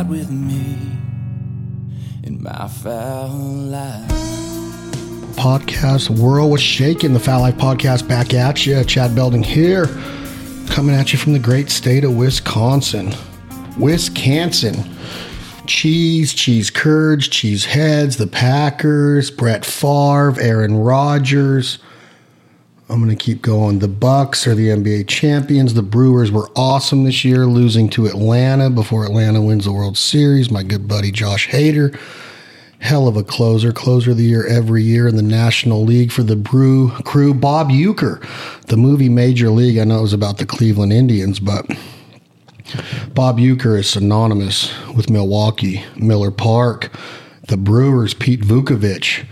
ride with me in my fowl life. podcast world was shaking. The Fowl Life podcast back at you. Chad Belding here, coming at you from the great state of Wisconsin. Wisconsin. Cheese, cheese curds, cheese heads, the Packers, Brett Favre, Aaron Rodgers. I'm going to keep going. The Bucks are the NBA champions. The Brewers were awesome this year, losing to Atlanta before Atlanta wins the World Series. My good buddy Josh Hader hell of a closer, closer of the year every year in the National League for the Brew crew. Bob Uecker, the movie Major League. I know it was about the Cleveland Indians, but Bob Uecker is synonymous with Milwaukee, Miller Park, the Brewers, Pete Vukovich.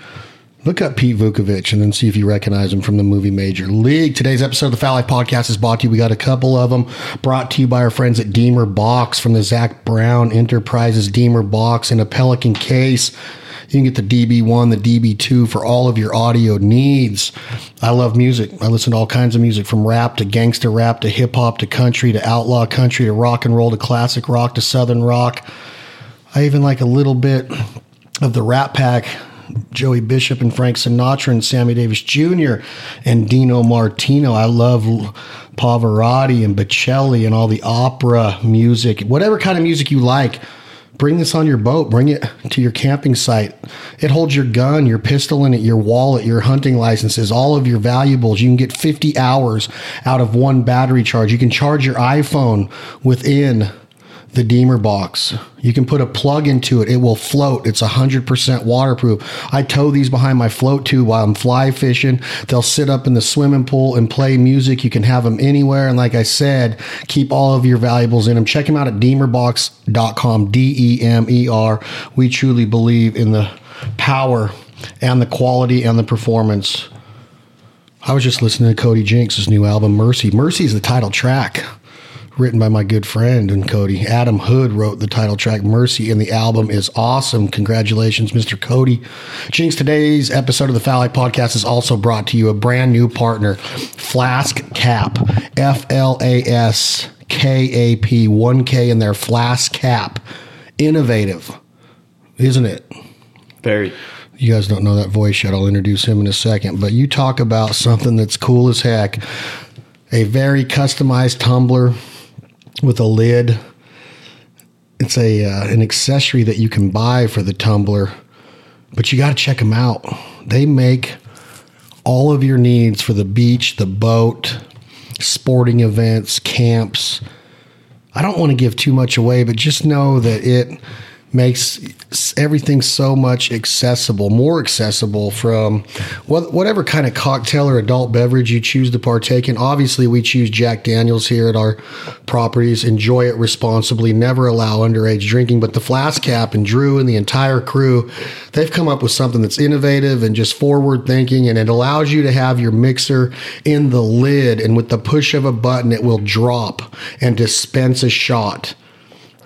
Look up Pete Vukovich and then see if you recognize him from the movie Major League. Today's episode of the Fowl Life Podcast is brought to you. We got a couple of them brought to you by our friends at Deemer Box from the Zac Brown Enterprises Deemer Box in a Pelican case. You can get the DB1, the DB2 for all of your audio needs. I love music. I listen to all kinds of music from rap to gangster rap to hip hop to country to outlaw country to rock and roll to classic rock to southern rock. I even like a little bit of the Rat Pack, Joey Bishop and Frank Sinatra and Sammy Davis Jr. and Dino Martino. I love Pavarotti and Bocelli and all the opera music, whatever kind of music you like. Bring this on your boat. Bring it to your camping site. It holds your gun, your pistol in it, your wallet, your hunting licenses, all of your valuables. You can get 50 hours out of one battery charge. You can charge your iPhone within the Deemer box. You can put a plug into it. It will float. It's 100% waterproof. I tow these behind my float tube while I'm fly fishing. They'll sit up in the swimming pool and play music. You can have them anywhere. And like I said, keep all of your valuables in them. Check them out at deemerbox.com, D E M E R. We truly believe in the power and the quality and the performance. I was just listening to Cody Jinks' new album, Mercy. Mercy is the title track written by my good friend and Cody. Adam Hood wrote the title track Mercy, and the album is awesome. Congratulations, Mr. Cody. Jinks, today's episode of the Fowl Podcast is also brought to you a brand new partner, Flask Cap, F L A S K A P, 1K in their Flask Cap. Innovative, isn't it? Very. You guys don't know that voice yet. I'll introduce him in a second. But you talk about something that's cool as heck. A very customized tumbler with a lid. It's a uh, an accessory that you can buy for the tumbler, but you got to check them out. They make all of your needs for the beach, the boat, sporting events, camps. I don't want to give too much away, but just know that it makes everything so much accessible, more accessible from what, whatever kind of cocktail or adult beverage you choose to partake in. Obviously, we choose Jack Daniels here at our properties. Enjoy it responsibly. Never allow underage drinking. But the Flask Cap and Drew and the entire crew, they've come up with something that's innovative and just forward thinking, and it allows you to have your mixer in the lid, and with the push of a button, it will drop and dispense a shot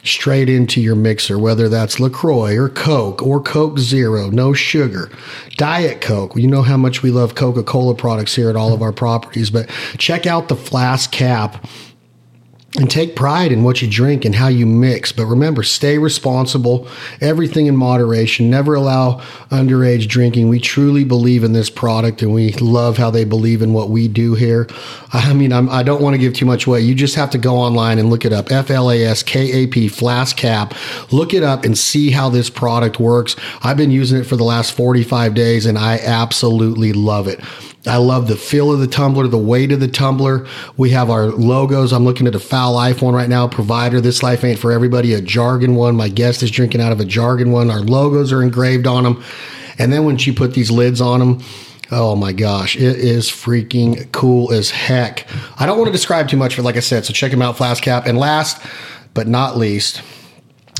straight into your mixer, whether that's LaCroix or Coke or Coke Zero, no sugar, Diet Coke. You know how much we love Coca Cola products here at all of our properties, but check out the Flask Cap and take pride in what you drink and how you mix. But remember, stay responsible, everything in moderation, never allow underage drinking. We truly believe in this product and we love how they believe in what we do here. I mean, I'm, I do not want to give too much away. You just have to go online and look it up F L A S K A P, Flask Cap. Look it up and see how this product works. I've been using it for the last 45 days and I absolutely love it. I love the feel of the tumbler, the weight of the tumbler. We have our logos. I'm looking at a Fowl Life one right now. Provider, this life ain't for everybody. A jargon one. My guest is drinking out of a jargon one. Our logos are engraved on them. And then when she put these lids on them, oh my gosh, it is freaking cool as heck. I don't want to describe too much, but like I said, so check them out, Flask Cap. And last but not least,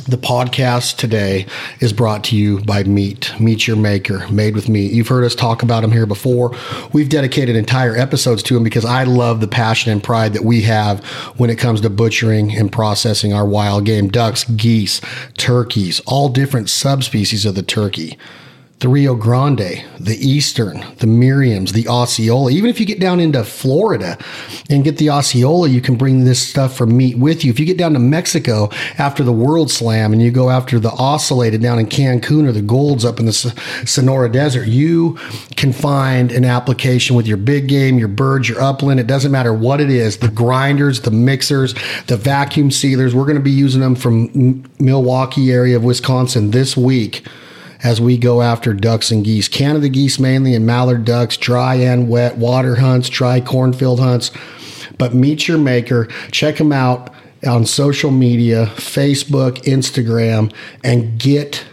the podcast today is brought to you by Meat, Meat Your Maker, made with meat. You've heard us talk about them here before. We've dedicated entire episodes to them because I love the passion and pride that we have when it comes to butchering and processing our wild game ducks, geese, turkeys, all different subspecies of the turkey the Rio Grande, the Eastern, the Merriam's, the Osceola. Even if you get down into Florida and get the Osceola, you can bring this stuff from meat with you. If you get down to Mexico after the World Slam and you go after the Ocellated down in Cancun or the Gould's up in the Sonora Desert, you can find an application with your big game, your birds, your upland. It doesn't matter what it is the grinders, the mixers, the vacuum sealers. We're going to be using them from Milwaukee area of Wisconsin this week as we go after ducks and geese. Canada geese mainly and mallard ducks, dry and wet, water hunts, dry cornfield hunts. But meet your maker. Check them out on social media, Facebook, Instagram, and get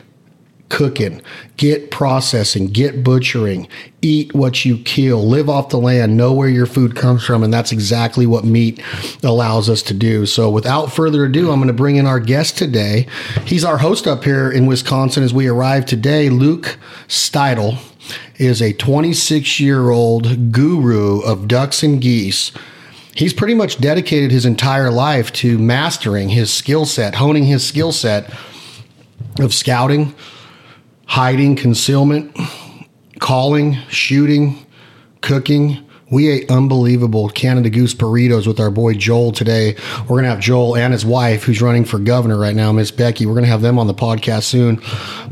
cooking, get processing, get butchering, eat what you kill, live off the land, know where your food comes from. And that's exactly what meat allows us to do. So without further ado, I'm going to bring in our guest today. He's our host up here in Wisconsin as we arrive today. Luke Steidl is a 26 year old guru of ducks and geese. He's pretty much dedicated his entire life to mastering his skill set, honing his skill set of scouting, hiding, concealment, calling, shooting, cooking. We ate unbelievable Canada Goose burritos with our boy Joel today. We're going to have Joel and his wife, who's running for governor right now, Miss Becky. We're going to have them on the podcast soon.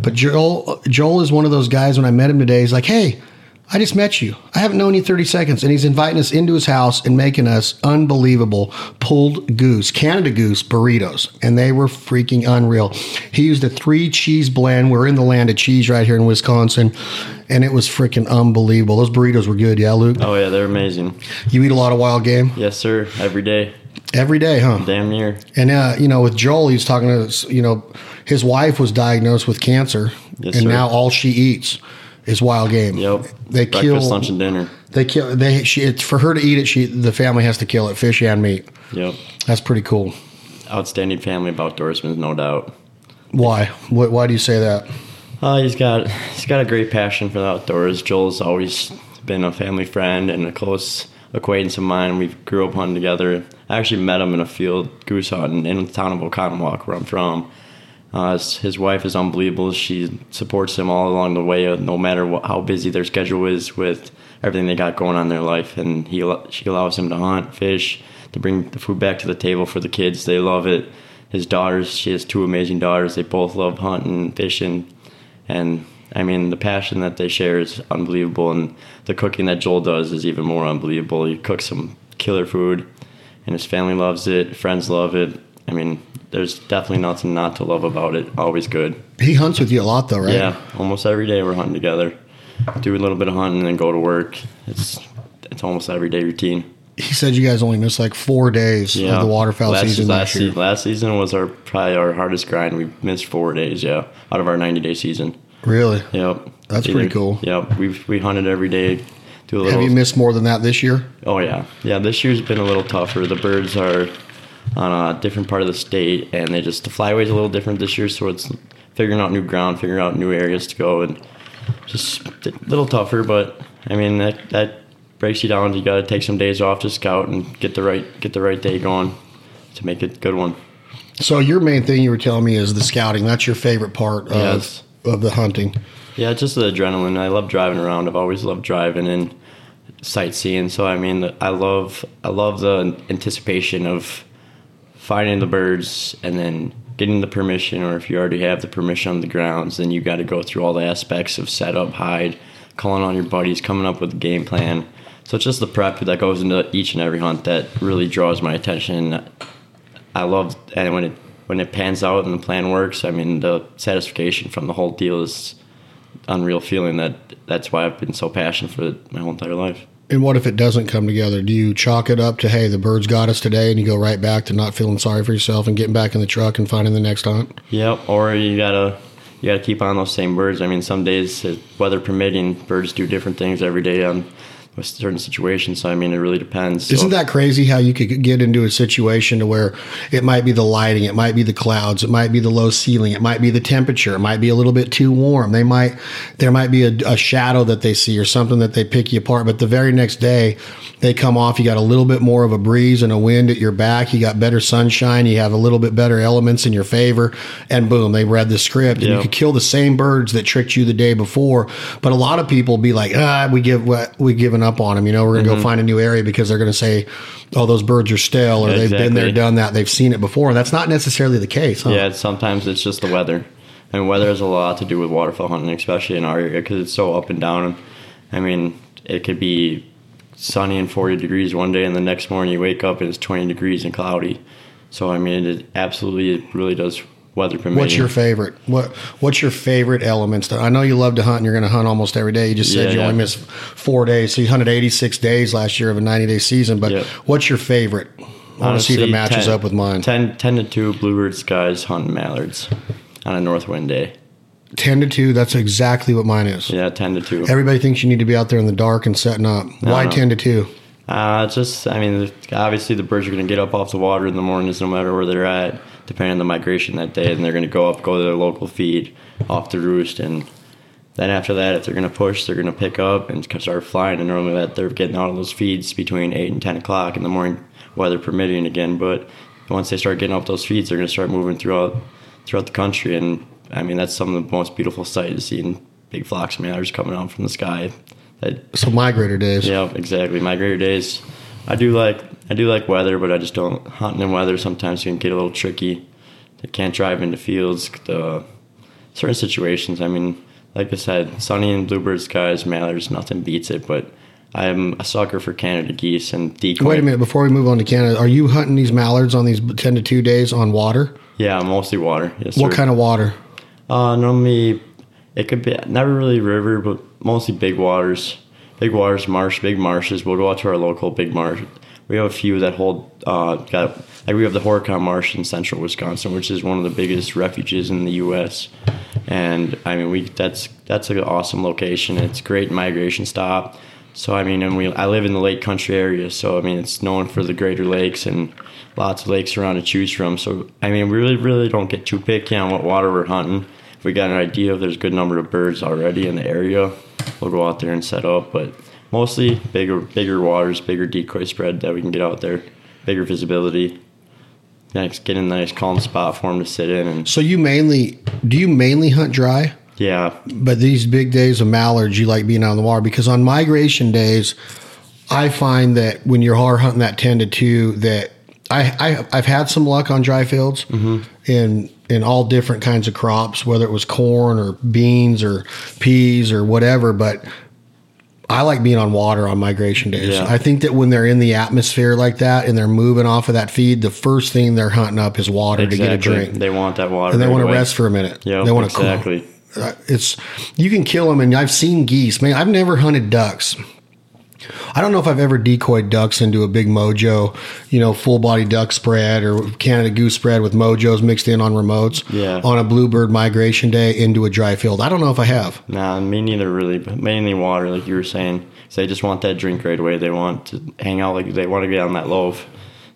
But Joel, Joel is one of those guys. When I met him today, he's like, "Hey, I just met you. I haven't known you 30 seconds. And he's inviting us into his house and making us unbelievable pulled goose, Canada goose burritos. And they were freaking unreal. He used a three cheese blend. We're in the land of cheese right here in Wisconsin. And it was freaking unbelievable. Those burritos were good. Yeah, Luke? Oh, yeah, they're amazing. You eat a lot of wild game? Yes, sir. Every day. Every day, huh? Damn near. And, uh, you know, with Joel, he's talking to us, you know, his wife was diagnosed with cancer. Yes, and sir. now all she eats is wild game. Yep. They Breakfast, kill lunch, and dinner. They kill. They she. It's for her to eat it. She the family has to kill it, fish and meat. Yep. That's pretty cool. Outstanding family of outdoorsmen, no doubt. Why? Why, why do you say that? Uh, he's got he's got a great passion for the outdoors. Joel's always been a family friend and a close acquaintance of mine. We grew up hunting together. I actually met him in a field goose hunting in the town of Oconomowoc, where I'm from. Uh, his, wife is unbelievable. She supports him all along the way, uh, no matter what, how busy their schedule is with everything they got going on in their life. And he she allows him to hunt, fish, to bring the food back to the table for the kids. They love it. His daughters, she has two amazing daughters. They both love hunting and fishing. And I mean, the passion that they share is unbelievable. And the cooking that Joel does is even more unbelievable. He cooks some killer food, and his family loves it. Friends love it. I mean, there's definitely nothing not to love about it. Always good. He hunts with you a lot, though, right? Yeah, almost every day we're hunting together. Do a little bit of hunting and then go to work. It's it's almost everyday routine. He said you guys only missed like four days Yeah, of the waterfowl last, season last se- last season was our probably our hardest grind. We missed four days. Yeah, out of our 90 day season. Really? Yep. That's pretty cool. Yep. We we hunted every day. Do a little. Have you missed more than that this year? Oh yeah, yeah. This year's been a little tougher. The birds are on a different part of the state, and they just the flyway's a little different this year. So it's figuring out new ground, figuring out new areas to go, and just a little tougher. But I mean that that breaks you down. You got to take some days off to scout and get the right get the right day going to make it a good one. So your main thing you were telling me is the scouting. That's your favorite part of, Yes. of the hunting. Yeah, just the adrenaline. I love driving around. I've always loved driving and sightseeing. So I mean, I love I love the anticipation of finding the birds and then getting the permission, or if you already have the permission on the grounds, then you got to go through all the aspects of setup, hide, calling on your buddies, coming up with a game plan. So it's just the prep that goes into each and every hunt that really draws my attention. I love and when it when it pans out and the plan works, I mean the satisfaction from the whole deal is unreal feeling that that's why I've been so passionate for my whole entire life. And what if it doesn't come together? Do you chalk it up to hey, the birds got us today, and you go right back to not feeling sorry for yourself and getting back in the truck and finding the next hunt? Yep, or you gotta you gotta keep on those same birds. I mean, some days, uh, weather permitting, birds do different things every day on with certain situations. So I mean, it really depends. Isn't So- that crazy how you could get into a situation to where it might be the lighting, it might be the clouds, it might be the low ceiling, it might be the temperature, it might be a little bit too warm. They might there might be a, a shadow that they see or something that they pick you apart. But the very next day, they come off. You got a little bit more of a breeze and a wind at your back. You got better sunshine. You have a little bit better elements in your favor, and boom, they read the script. And you could kill the same birds that tricked you the day before. But a lot of people be like, ah, we give what we given up on them. You know, we're gonna go mm-hmm. find a new area because they're gonna say, oh, those birds are stale, or they've been there, done that, they've seen it before. And That's not necessarily the case. Huh? Yeah, sometimes it's just the weather. And weather has a lot to do with waterfowl hunting, especially in our area because it's so up and down. I mean, it could be sunny and 40 degrees one day, and the next morning you wake up and it's 20 degrees and cloudy. So, I mean, it absolutely it really does weather permitting. What's your favorite? What What's your favorite elements? That, I know you love to hunt, and you're going to hunt almost every day. You just said Yeah, you yeah. only missed four days, so you hunted 86 days last year of a 90 day season. But Yep. what's your favorite? I want to see if it matches 10 up with mine. 10, 10 to 2 bluebird skies hunting mallards on a north wind day. 10 to 2, that's exactly what mine is. Yeah, 10 to 2. Everybody thinks you need to be out there in the dark and setting up. Why no. 10 to 2? Uh, it's just, I mean, obviously the birds are going to get up off the water in the mornings no matter where they're at, depending on the migration that day, and they're going to go up, go to their local feed, off the roost, and then after that, if they're going to push, they're going to pick up and start flying, and normally that they're getting out of those feeds between 8 and 10 o'clock in the morning, weather permitting again, but once they start getting off those feeds, they're going to start moving throughout throughout the country, and I mean, that's some of the most beautiful sights, seeing big flocks of mallards coming out from the sky. That So migrator days. yeah, exactly. Migrator days. I do like I do like weather, but I just don't hunting in weather. Sometimes can get a little tricky. They can't drive into fields. The certain situations. I mean, like I said, sunny and bluebird skies, mallards, nothing beats it. But I'm a sucker for Canada geese and decoy. Wait a minute, before we move on to Canada, are you hunting these mallards on these 10 to 2 days on water? Yeah, mostly water. Yes, What sir. kind of water? Uh, normally, it could be never really river, but mostly big waters. Big waters, marsh, big marshes. We'll go out to our local big marsh. We have a few that hold. Uh, got like we have the Horicon Marsh in central Wisconsin, which is one of the biggest refuges in the U.S. And I mean, we that's that's an awesome location. It's great migration stop. So I mean, and we I live in the lake country area, so I mean, it's known for the Greater Lakes and lots of lakes around to choose from. So I mean, we really really don't get too picky on what water we're hunting. We got an idea if there's a good number of birds already in the area, we'll go out there and set up. But mostly bigger bigger waters, bigger decoy spread that we can get out there, bigger visibility. Nice, get in a nice calm spot for them to sit in, and So you mainly, do you mainly hunt dry? yeah, But these big days of mallards, you like being out on the water because on migration days, I find that when you're hard hunting that ten to two, that I, I I've had some luck on dry fields in in all different kinds of crops, whether it was corn or beans or peas or whatever. But I like being on water on migration days. Yeah. I think that when they're in the atmosphere like that and they're moving off of that feed, the first thing they're hunting up is water to get a drink. They want that water, and they right want to away. rest for a minute. Yeah, they want to exactly. uh, it's you can kill them and i've seen geese man i've never hunted ducks i don't know if i've ever decoyed ducks into a big mojo you know full body duck spread or canada goose spread with mojos mixed in on remotes Yeah. on a bluebird migration day into a dry field i don't know if i have Nah, me neither really, but mainly water, like you were saying. they just want that drink right away. They want to hang out, like they want to get on that loaf.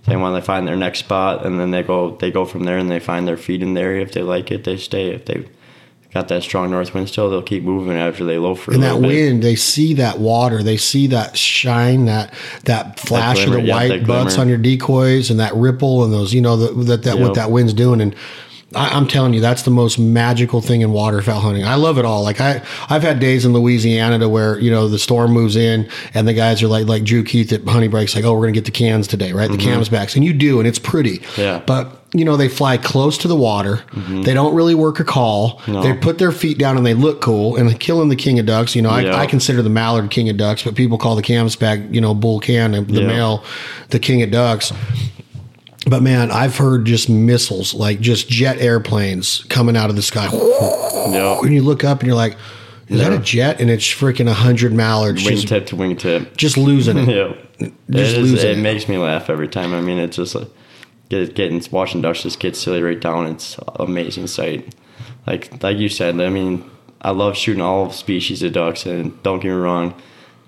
They want to find their next spot, and then they go they go from there, and they find their feed in the area. If they like it, they stay. If they got that strong north wind still, they'll keep moving after they loaf for a in little that bit. wind they see that water they see that shine that that flash of glimmer, the white that butts on your decoys and that ripple and those you know the, that that what that wind's doing and I, I'm telling you, that's the most magical thing in waterfowl hunting. I love it all. Like I, I've had days in Louisiana to where you know the storm moves in and the guys are like, like Drew Keith at Honey Brakes, like, oh, we're gonna get the cans today, right? The canvasbacks, and you do, and it's pretty. Mm-hmm. Yeah. Mm-hmm. But you know they fly close to the water. Mm-hmm. They don't really work a call. No. They put their feet down and they look cool. And killing the king of ducks, you know, Yeah. I, I consider the mallard king of ducks, but people call the canvasback, you know, bull can, the Yeah. male, the king of ducks. But man, I've heard just missiles, like just jet airplanes coming out of the sky. When you look up and you're like, is that a jet? And it's freaking a hundred mallards just, Wingtip to wingtip. just losing it. yeah, Just it, is, losing it it. makes me laugh every time. I mean, it's just like get, getting watching ducks just get silly right down. It's an amazing sight. Like like you said, I mean, I love shooting all species of ducks, and don't get me wrong,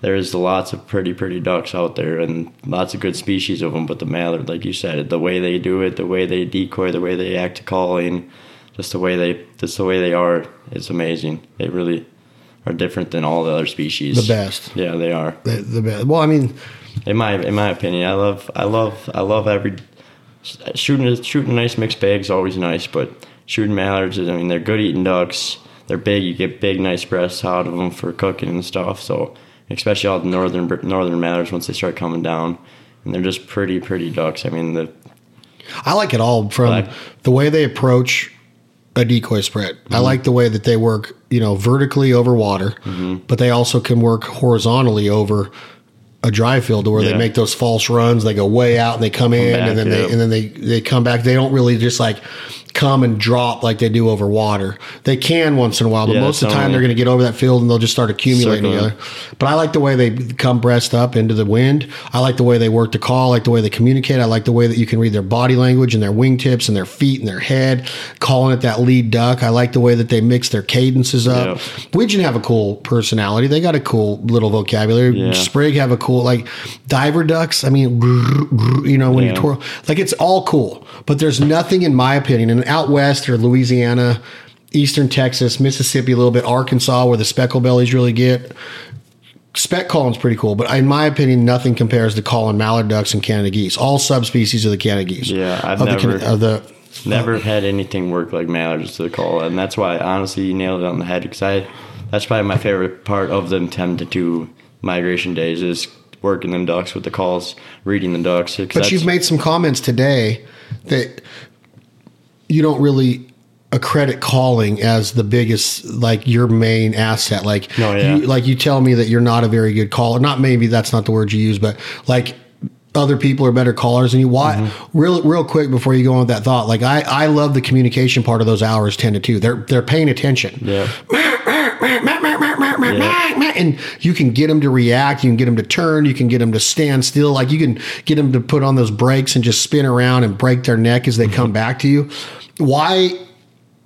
there's lots of pretty pretty ducks out there and lots of good species of them. But the mallard, like you said, the way they do it, the way they decoy, the way they act to calling, just the way they just the way they are, it's amazing. They really are different than all the other species. The best. Yeah, they are. The, the best. Well, I mean, In my in my opinion, I love I love I love every shooting shooting a nice mixed bag is always nice, but shooting mallards, I mean, they're good eating ducks. They're big. You get big, nice breasts out of them for cooking and stuff. So, especially all the northern northern mallards once they start coming down, and they're just pretty, pretty ducks. I mean, the I like it all from Like- the way they approach a decoy spread. I Mm-hmm. like the way that they work, you know, vertically over water, Mm-hmm. but they also can work horizontally over a dry field to where they make those false runs. They go way out and they come in back, and then they and then they they come back. They don't really just like come and drop like they do over water. They can once in a while, but Yeah, most of the time they're going to get over that field and they'll just start accumulating together. But I like the way they come breast up into the wind. I like the way they work the call. I like the way they communicate. I like the way that you can read their body language and their wingtips and their feet and their head, calling it that lead duck. I like the way that they mix their cadences up. Yeah. Widgeon have a cool personality. They got a cool little vocabulary. Yeah. Sprig have a cool like diver ducks. I mean, you know when you Yeah. twirl, like it's all cool. But there's nothing, in my opinion, and out west or Louisiana, Eastern Texas, Mississippi, a little bit Arkansas, where the speckle bellies really get. Speck calling's pretty cool, but in my opinion, nothing compares to calling mallard ducks and Canada geese. All subspecies of the Canada geese. Yeah, I've of the, never- Can- of the never had anything work like mallards to the call, and that's why honestly you nailed it on the head because I that's probably my favorite part of them ten to two migration days is working them ducks with the calls, reading the ducks. But you've made some comments today that you don't really accredit calling as the biggest, like your main asset. Like, Oh, yeah. you, like you tell me that you're not a very good caller. Not maybe that's not the word you use, but like other people are better callers than you. Why? Mm-hmm. Real, real quick before you go on with that thought. Like I, I love the communication part of those hours ten to two. They're they're paying attention yeah, and you can get them to react you can get them to turn you can get them to stand still like you can get them to put on those brakes and just spin around and break their neck as they come back to you why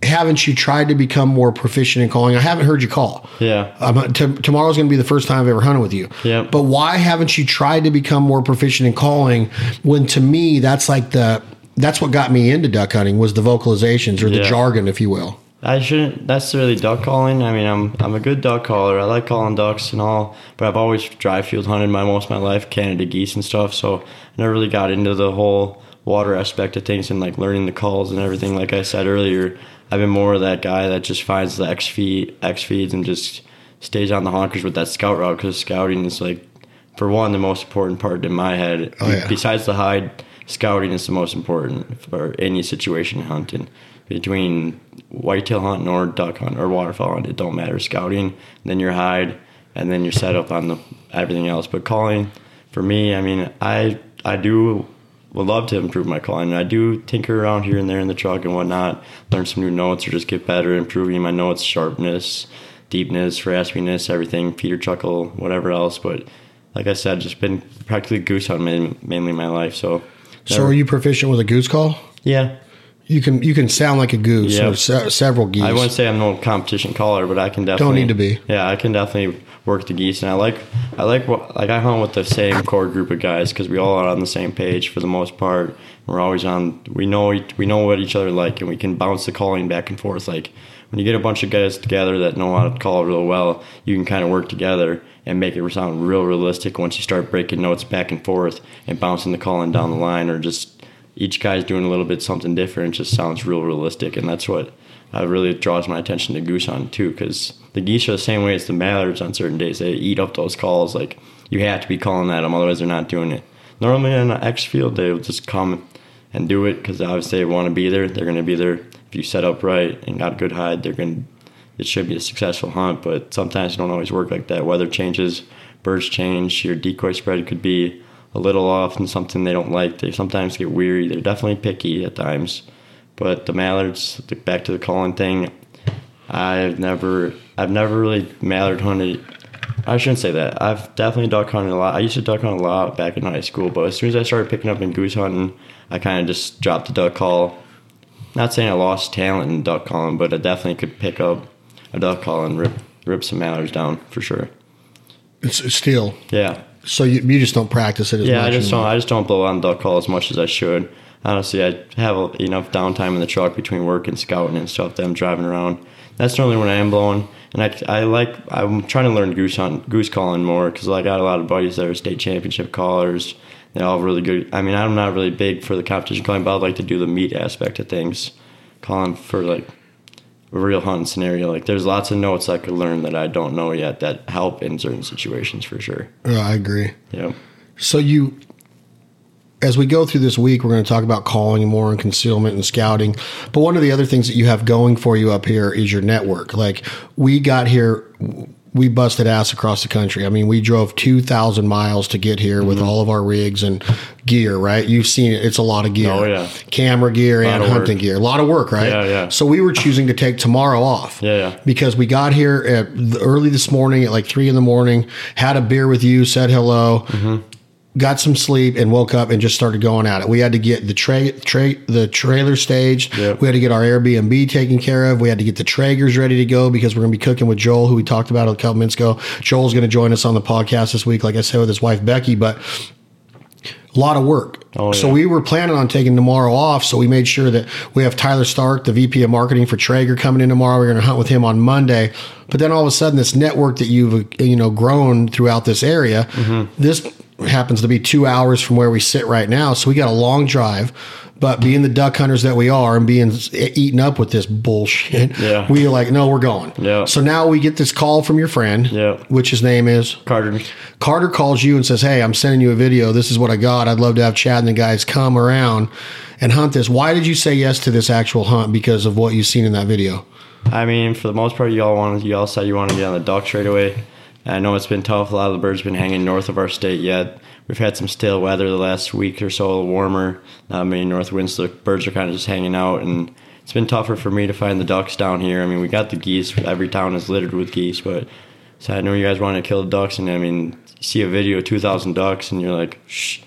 haven't you tried to become more proficient in calling i haven't heard you call yeah. um, t- tomorrow's going to be the first time I've ever hunted with you. Yeah. But why haven't you tried to become more proficient in calling when to me that's like the that's what got me into duck hunting was the vocalizations or the Yeah. jargon, if you will. I shouldn't necessarily duck calling. I mean, I'm I'm a good duck caller. I like calling ducks and all, but I've always dry field hunted my most of my life, Canada geese and stuff. So I never really got into the whole water aspect of things and like learning the calls and everything. Like I said earlier, I've been more of that guy that just finds the X feed, X feeds, and just stays on the honkers with that scout route because scouting is like, for one, the most important part in my head. Oh, yeah. Besides the hide, scouting is the most important for any situation hunting. Between whitetail hunting or duck hunt or waterfowl hunt, it don't matter. Scouting, then your hide, and then your setup on the everything else. But calling, for me, I mean, I I do would love to improve my calling. I do tinker around here and there in the truck and whatnot, learn some new notes or just get better, improving my notes, sharpness, deepness, raspiness, everything, Peter chuckle, whatever else. But like I said, just been practically goose hunting mainly my life. So, So are you proficient with a goose call? yeah, You can you can sound like a goose Yep. or se- several geese. I wouldn't say I'm no competition caller, but I can definitely don't need to be. Yeah, I can definitely work the geese, and I like I like what like I hunt with the same core group of guys because we all are on the same page for the most part. We're always on. We know we know what each other like, and we can bounce the calling back and forth. Like when you get a bunch of guys together that know how to call real well, you can kind of work together and make it sound real realistic. Once you start breaking notes back and forth and bouncing the calling down the line, or just each guy's doing a little bit something different. It just sounds real realistic, and that's what uh, really draws my attention to goose hunt too. Because the geese are the same way as the mallards on certain days. They eat up those calls. Like you have to be calling at them, otherwise they're not doing it. Normally in an X field, they will just come and do it because obviously they want to be there. They're going to be there if you set up right and got a good hide. They're going. It should be a successful hunt, but sometimes it don't always work like that. Weather changes, birds change. Your decoy spread could be a little off and something they don't like. They sometimes get weary. They're definitely picky at times. But the mallards, back to the calling thing, I've never, I've never really mallard hunted. I shouldn't say that. I've definitely duck hunted a lot. I used to duck hunt a lot back in high school, but as soon as I started picking up in goose hunting, I kind of just dropped the duck call. Not saying I lost talent in duck calling, but I definitely could pick up a duck call and rip rip some mallards down for sure. It's, it's still. Yeah, So you, you just don't practice it as yeah. much. I just don't. I just don't blow on duck call as much as I should. Honestly, I have enough downtime in the truck between work and scouting and stuff that I'm driving around. That's normally when I am blowing, and I, I like I'm trying to learn goose hunt, goose calling more because I got a lot of buddies that are state championship callers. They all really good. I mean, I'm not really big for the competition calling, but I like to do the meat aspect of things, calling for like real hunting scenario. Like there's lots of notes I could learn that I don't know yet that help in certain situations for sure. Yeah, I agree. Yeah. So you, as we go through this week, we're going to talk about calling more and concealment and scouting. But one of the other things that you have going for you up here is your network. Like we got here, we busted ass across the country. I mean, we drove two thousand miles to get here with Mm-hmm. all of our rigs and gear. Right? You've seen it; it's a lot of gear. Oh, yeah. camera gear and hunting work. gear. A lot of work, right? Yeah, yeah. So we were choosing to take tomorrow off. Yeah, yeah. Because we got here at the- early this morning at like three in the morning, had a beer with you, said hello, Mm-hmm. Got some sleep, and woke up and just started going at it. We had to get the tra- tra- the trailer staged. Yep. We had to get our Airbnb taken care of. We had to get the Traegers ready to go because we're going to be cooking with Joel, who we talked about a couple minutes ago. Joel's going to join us on the podcast this week, like I said, with his wife Becky, but. A lot of work. Oh, So yeah. we were planning on taking tomorrow off. So we made sure that we have Tyler Stark, the VP of marketing for Traeger, coming in tomorrow. We're going to hunt with him on Monday. But then all of a sudden, this network that you've you know grown throughout this area, Mm-hmm. this happens to be two hours from where we sit right now. So we got a long drive. But being the duck hunters that we are and being eh, eaten up with this bullshit, Yeah. we are like, no, we're going. Yeah. So now we get this call from your friend, Yeah. which his name is Carter. Carter calls you and says, Hey, I'm sending you a video. This is what I got. I'd love to have Chad and the guys come around and hunt this. Why did you say yes to this actual hunt? Because of what you've seen in that video. I mean, for the most part, y'all wanted, y'all said you want to get on the duck straight away. I know it's been tough. A lot of the birds been hanging north of our state yet. We've had some stale weather the last week or so, a little warmer. Not many north winds. The birds are kind of just hanging out, and it's been tougher for me to find the ducks down here. I mean, we got the geese. Every town is littered with geese, but so I know you guys want to kill the ducks, and I mean, see a video of two thousand ducks, and you're like, shh.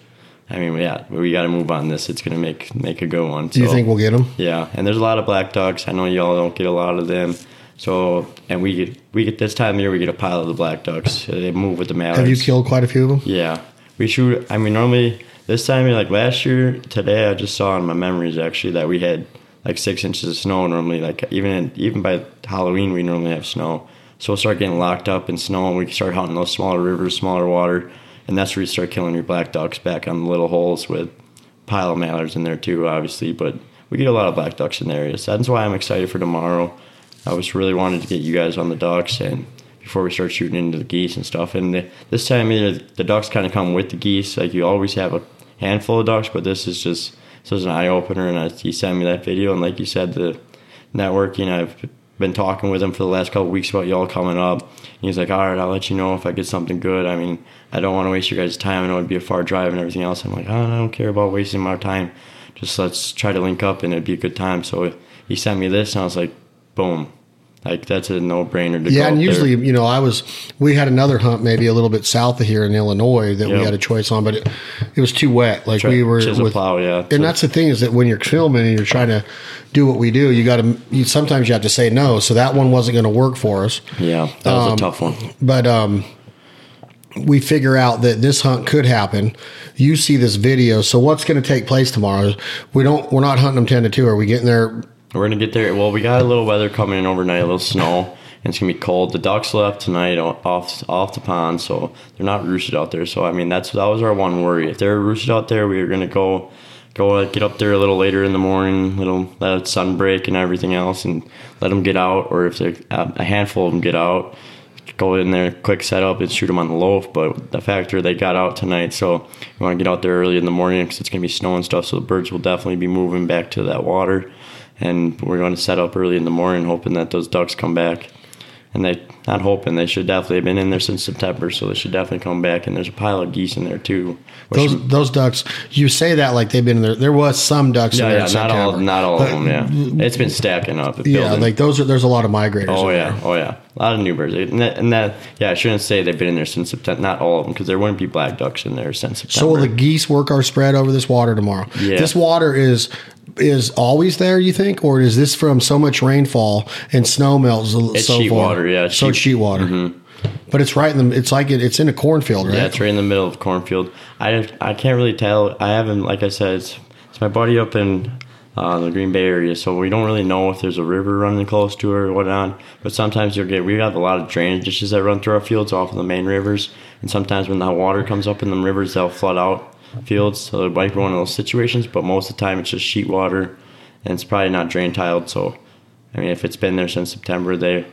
I mean, yeah, we got to move on this. It's gonna make make a good one. Do you think we'll get them? yeah, and there's a lot of black ducks. I know y'all don't get a lot of them. So, and we get we get this time of year we get a pile of the black ducks. They move with the mallards. Have you killed quite a few of them? Yeah, we shoot. I mean, normally this time like last year, today I just saw in my memories actually that we had like six inches of snow. Normally, like even even by Halloween, we normally have snow. So we'll start getting locked up in snow, and we start hunting those smaller rivers, smaller water, and that's where you start killing your black ducks back on the little holes with pile of mallards in there too, obviously. But we get a lot of black ducks in the area, so that's why I'm excited for tomorrow. I was really wanted to get you guys on the ducks and before we start shooting into the geese and stuff. And the, this time either the ducks kind of come with the geese, like you always have a handful of ducks, but this is just this is an eye opener. And I, he sent me that video, and like you said, the networking. I've been talking with him for the last couple weeks about y'all coming up. And he's like, all right, I'll let you know if I get something good. I mean, I don't want to waste your guys' time. I know it'd be a far drive and everything else. I'm like, oh, I don't care about wasting my time. Just let's try to link up and it'd be a good time. So he sent me this, and I was like, boom. Like that's a no brainer to go. Yeah, and up there. usually, you know, I was, we had another hunt maybe a little bit south of here in Illinois that we had a choice on, but it, it was too wet. Like we were with, plow, yeah. and that's the thing is that when you're filming and you're trying to do what we do, you got to, you, sometimes you have to say no. So that one wasn't going to work for us. yeah, that was um, a tough one. but um, we figure out that this hunt could happen. You see this video, so what's going to take place tomorrow? We don't. We're not hunting them ten to two. Are we getting there? We're gonna get there. Well, we got a little weather coming in overnight, a little snow, and it's gonna be cold. The ducks left tonight off off the pond, so they're not roosted out there. So I mean, that's that was our one worry. If they're roosted out there, we were gonna go go uh, get up there a little later in the morning, little let sun break and everything else, and let them get out. Or if they a handful of them get out, go in there, quick setup, and shoot them on the loaf. But the factor they got out tonight, so we want to get out there early in the morning because it's gonna be snow and stuff. So the birds will definitely be moving back to that water and we're going to set up early in the morning, hoping that those ducks come back. And they not hoping they should definitely have been in there since September, so they should definitely come back. And there's a pile of geese in there too. Those those ducks. You say that like they've been in there. There was some ducks in there. yeah, not all, not all But- of them. Yeah, it's been stacking up. Yeah, building. like those are. There's a lot of migrators. Oh yeah, there. oh yeah, a lot of new birds. And that, and that, yeah, I shouldn't say they've been in there since September. Not all of them, because there wouldn't be black ducks in there since September. So will the geese work our spread over this water tomorrow? Yeah. This water is is always there, you think, or is this from so much rainfall and snow melts It's so sheet far? water, yeah, So sheet- sheet water. But it's right in the. It's like it, it's in a cornfield, right? Yeah, it's right in the middle of cornfield. I I can't really tell. I haven't, like I said, it's, it's my buddy up in uh, the Green Bay area, so we don't really know if there's a river running close to it or whatnot. But sometimes you'll get we have a lot of drainage ditches that run through our fields off of the main rivers, and sometimes when the water comes up in the rivers, they'll flood out fields. So it might be one of those situations, but most of the time it's just sheet water, and it's probably not drain tiled. So, I mean, if it's been there since September, they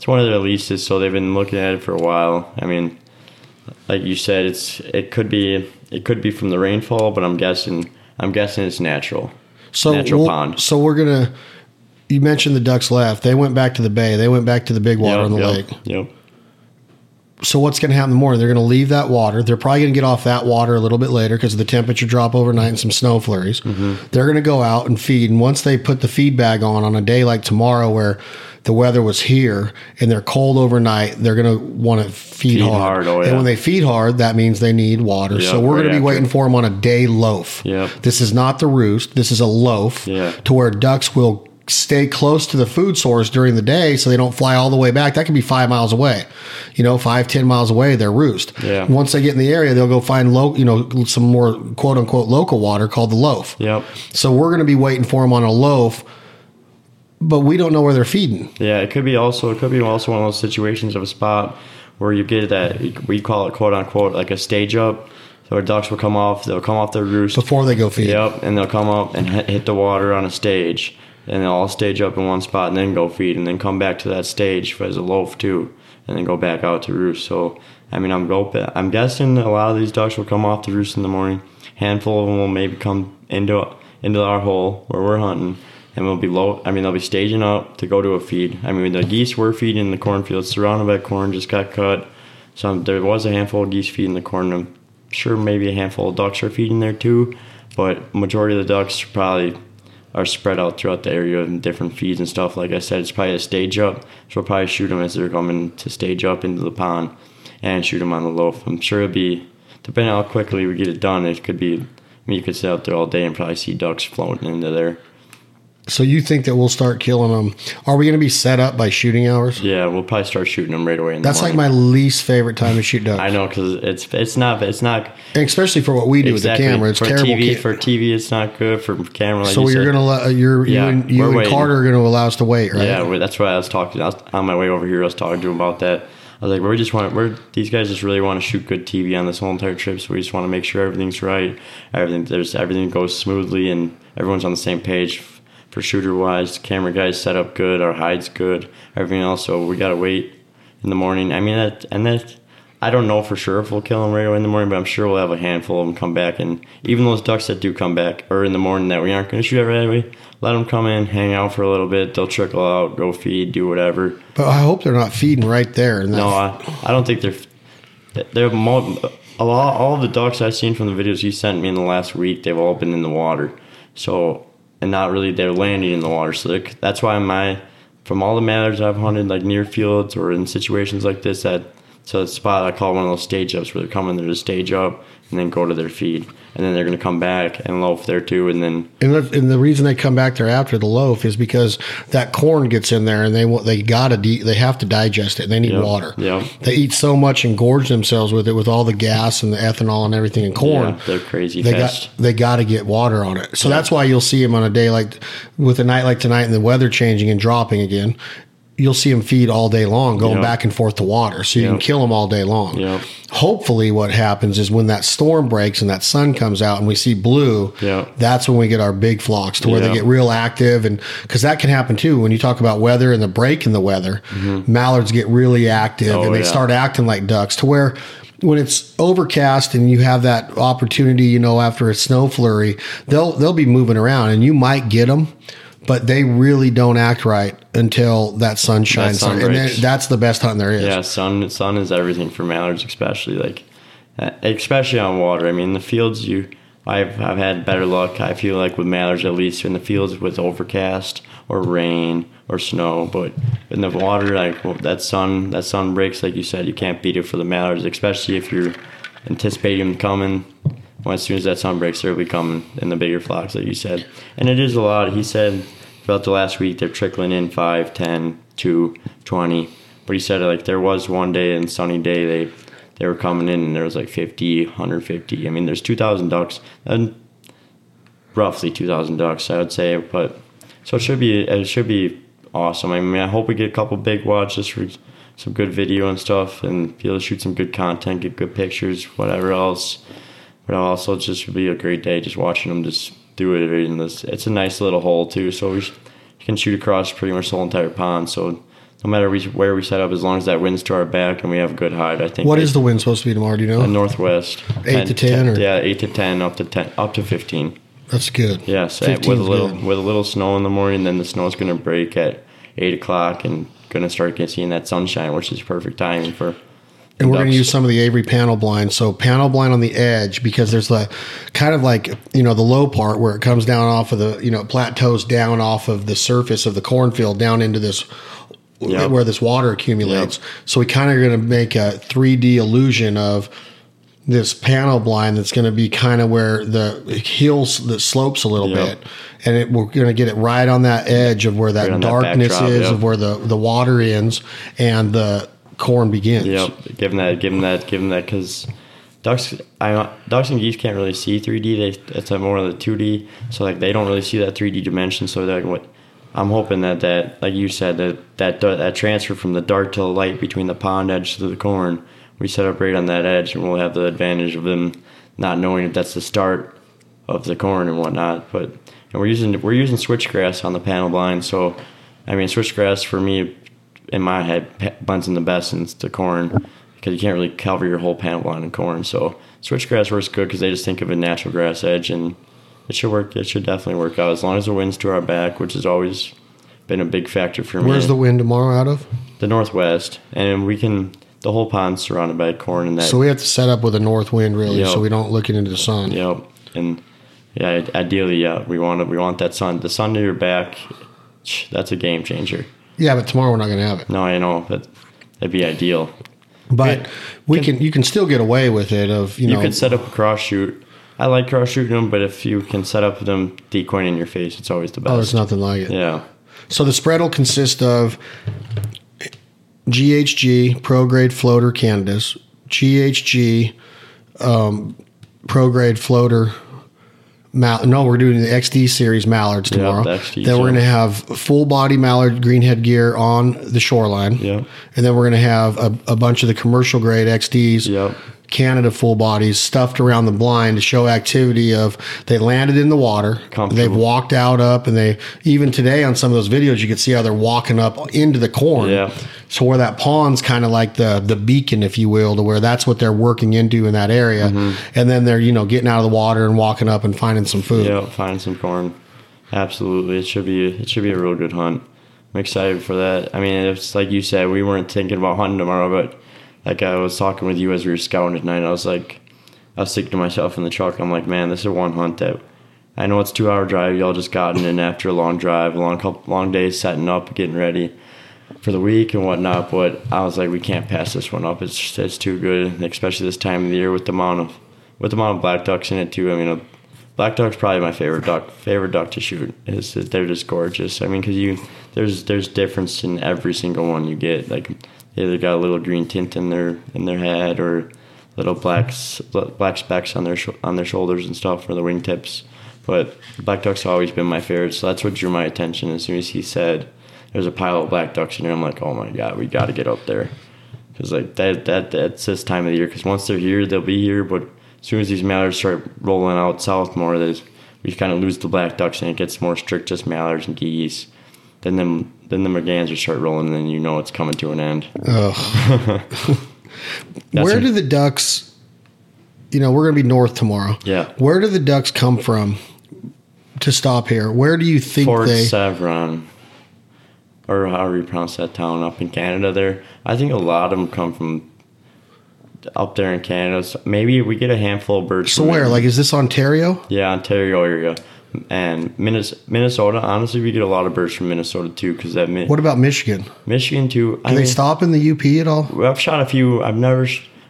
it's one of their leases, so they've been looking at it for a while. I mean, like you said, it's it could be it could be from the rainfall, but I'm guessing I'm guessing it's natural. So natural we'll- pond. So we're gonna. You mentioned the ducks left. They went back to the bay. They went back to the big water Yep, on the yep, lake. Yep. So what's going to happen in the morning? They're going to leave that water. They're probably going to get off that water a little bit later because of the temperature drop overnight and some snow flurries. Mm-hmm. They're going to go out and feed. And once they put the feed bag on on a day like tomorrow where the weather was here and they're cold overnight, they're going to want to feed, Feed hard. hard, oh, And when they feed hard, that means they need water. Yeah, so we're right going to be waiting for them on a day loaf. Yep. This is not the roost. This is a loaf Yeah. to where ducks will stay close to the food source during the day so they don't fly all the way back. That could be five miles away. You know, five, ten miles away, their roost. Yeah. Once they get in the area, they'll go find low, you know, some more quote unquote local water called the loaf. Yep. So we're going to be waiting for them on a loaf, but we don't know where they're feeding. Yeah, it could be also it could be also one of those situations of a spot where you get that we call it quote unquote like a stage up. So our ducks will come off, they'll come off their roost. Before they go feed. Yep, and they'll come up and hit the water on a stage, and they'll all stage up in one spot and then go feed, and then come back to that stage as a loaf too, and then go back out to roost. So I mean, I'm hoping, I'm guessing a lot of these ducks will come off the roost in the morning. Handful of them will maybe come into into our hole where we're hunting, and we'll be low. I mean, they'll be staging up to go to a feed. I mean, the geese were feeding in the cornfields, surrounded by corn, just got cut. So there was a handful of geese feeding the corn. I'm sure maybe a handful of ducks are feeding there too, but majority of the ducks probably are spread out throughout the area in different feeds and stuff. Like I said, it's probably a stage up, so we'll probably shoot them as they're coming to stage up into the pond and shoot them on the loaf. I'm sure it'll be, depending how quickly we get it done, it could be, I mean, you could sit out there all day and probably see ducks floating into there. So you think that we'll start killing them? Are we going to be set up by shooting hours? Yeah, we'll probably start shooting them right away. In the That's like my least favorite time to shoot ducks. I know because it's it's not it's not And especially for what we do exactly with the camera. It's for terrible. TV for TV. It's not good for camera. Like so you you're gonna let uh, you're you and you and waiting. Carter are gonna allow us to wait, right? Yeah, that's why I was talking. I was on my way over here. I was talking to him about that. I was like, we just want, we're these guys just really want to shoot good TV on this whole entire trip. So we just want to make sure everything's right, everything there's everything goes smoothly, and everyone's on the same page for shooter wise. Camera guys set up good, our hides good, everything else. So we gotta wait in the morning. I mean, that and that. I don't know for sure if we'll kill them right away in the morning, but I'm sure we'll have a handful of them come back. And even those ducks that do come back, or in the morning that we aren't to shoot right away, let them come in, hang out for a little bit. They'll trickle out, go feed, do whatever. But I hope they're not feeding right there. And No, I, I don't think they're. They're mo- a lot. All the ducks I've seen from the videos you sent me in the last week, they've all been in the water. So and not really they're landing in the water. They're- that's why my from all the matters I've hunted like near fields or in situations like this that so the spot I call one of those stage ups where they're coming there to stage up and then go to their feed and then they're gonna come back and loaf there too and then and, the, and the reason they come back there after the loaf is because that corn gets in there and they want they gotta de- they have to digest it. And they need Yep, water. yep. They eat so much and gorge themselves with it with all the gas and the ethanol and everything in corn. yeah, they're crazy they fast. got they got to get water on it. So that's why you'll see them on a day like with a night like tonight and the weather changing and dropping again. You'll see them feed all day long, going Yep. back and forth to water. So you can kill them all day long. Yep. Hopefully, what happens is when that storm breaks and that sun comes out and we see blue, Yep. that's when we get our big flocks to where they get real active. And because that can happen too when you talk about weather and the break in the weather, mallards get really active Mm-hmm. Oh, and they yeah. start acting like ducks to where when it's overcast and you have that opportunity, you know, after a snow flurry, they'll they'll be moving around and you might get them, but they really don't act right until that sun shines. sun and then, breaks. that's the best hunting there is. Yeah, sun sun is everything for mallards, especially like, uh, especially on water. I mean, the fields you, I've I've had better luck. I feel like with mallards at least in the fields with overcast or rain or snow, but in the water, like well, that sun that sun breaks, like you said, you can't beat it for the mallards, especially if you're anticipating them coming. Well, as soon as that sun breaks, they'll be coming in the bigger flocks, like you said. And it is a lot. He said throughout the last week, they're trickling in 5, 10, 2, 20. But he said like there was one day and sunny day they they were coming in and there was like 50, 150. I mean, there's 2,000 ducks and roughly 2,000 ducks, I would say. But so it should be it should be awesome. I mean, I hope we get a couple big watches for some good video and stuff, and be able to shoot some good content, get good pictures, whatever else. But also, just would be a great day just watching them just do it in this. It's a nice little hole too, so we you can shoot across pretty much the whole entire pond. So no matter we, where we set up, as long as that wind's to our back and we have a good height, I think. What is the wind supposed to be tomorrow? Do you know? the northwest? Eight to 10, or- yeah, eight to ten, up to ten, up to fifteen. That's good. Yes, with a little good. with a little snow in the morning, then the snow's going to break at eight o'clock and going to start getting seeing that sunshine, which is perfect timing for. And we're going to use some of the Avery panel blind. So panel blind on the edge because there's the kind of like you know the low part where it comes down off of the you know plateaus down off of the surface of the cornfield down into this Yep. where this water accumulates. So we kind of are going to make a 3D illusion of this panel blind that's going to be kind of where the hills that slopes a little Yep. bit and it, we're going to get it right on that edge of where that Right on that darkness backdrop, is yep. of where the the water ends and the corn begins Yep, give them that, give them that, give them that, because ducks, I ducks and geese can't really see 3D. They it's more of the 2D, so like they don't really see that 3D dimension. So like what I'm hoping that that like you said that that that transfer from the dark to the light between the pond edge to the corn, we set up right on that edge, and we'll have the advantage of them not knowing if that's the start of the corn and whatnot. But and we're using we're using switchgrass on the panel blind, so I mean switchgrass for me in my head in the best into the corn because you can't really cover your whole panel blind in corn. So switchgrass works good because they just think of a natural grass edge and it should work. It should definitely work out as long as the wind's to our back, which has always been a big factor for me. Where's the wind tomorrow out of? the northwest, and we can the whole pond's surrounded by corn and that. So we have to set up with a north wind really, Yep. so we don't look it into the sun. Yep. And yeah, ideally, yeah, we want we want that sun. The sun to your back, that's a game changer. Yeah, but tomorrow we're not going to have it. No, I know, but that'd be ideal. But we Can- can, you can still get away with it. Of you You know, could set up a cross shoot. I like cross shooting them, but if you can set up them decoying in your face, it's always the best. oh, there's nothing like it. Yeah. So the spread will consist of GHG pro grade floater Canadas, GHG um, pro grade floater. No, we're doing the XD series mallards tomorrow. the XD, then we're going to have full body mallard greenhead gear on the shoreline. Yeah. And then we're going to have a, a bunch of the commercial grade XDs, Yep. Canada full bodies stuffed around the blind to show activity of they landed in the water. They've walked out up and they even today on some of those videos you can see how they're walking up into the corn. Yeah. So where that pond's kind of like the the beacon, if you will, to where that's what they're working into in that area. Mm-hmm. And then they're, you know, getting out of the water and walking up and finding some food. Yeah, find some corn. Absolutely, it should be it should be a real good hunt. I'm excited for that. I mean, it's like you said, we weren't thinking about hunting tomorrow, but like I was talking with you as we were scouting at night, I was like, I was thinking to myself in the truck, I'm like, man, this is one hunt that I know it's two hour drive. Y'all just gotten in after a long drive, a long couple long days setting up, getting ready for the week and whatnot. But I was like, we can't pass this one up. It's it's too good, especially this time of the year with the amount of with the amount of black ducks in it too. I mean, a black duck's probably my favorite duck. Favorite duck to shoot is they're just gorgeous. I mean, because you there's there's difference in every single one you get. Like either got a little green tint in their in their head or little black black specks on their sh- on their shoulders and stuff or the wingtips. But black duck's have always been my favorite, so that's what drew my attention. As soon as he said there's a pile of black ducks in here, I'm like, oh my god, we got to get up there, because like that that that's this time of the year. Because once they're here, they'll be here. But as soon as these mallards start rolling out south more, there's we kind of lose the black ducks and it gets more strict, just mallards and geese. Then them then the mergansers start rolling, and then you know it's coming to an end. Where a- do the ducks, you know, we're going to be north tomorrow. Yeah. Where do the ducks come from to stop here? Where do you think Fort they. Sevron, or however you pronounce that town up in Canada. There, I think a lot of them come from up there in Canada. So maybe we get a handful of birds. So where? Like, is this Ontario? yeah, Ontario area, and Minnesota. Honestly, we get a lot of birds from Minnesota too, because that Mi- What about Michigan? Michigan too. I they mean, stop in the UP at all? I've shot a few. I've never.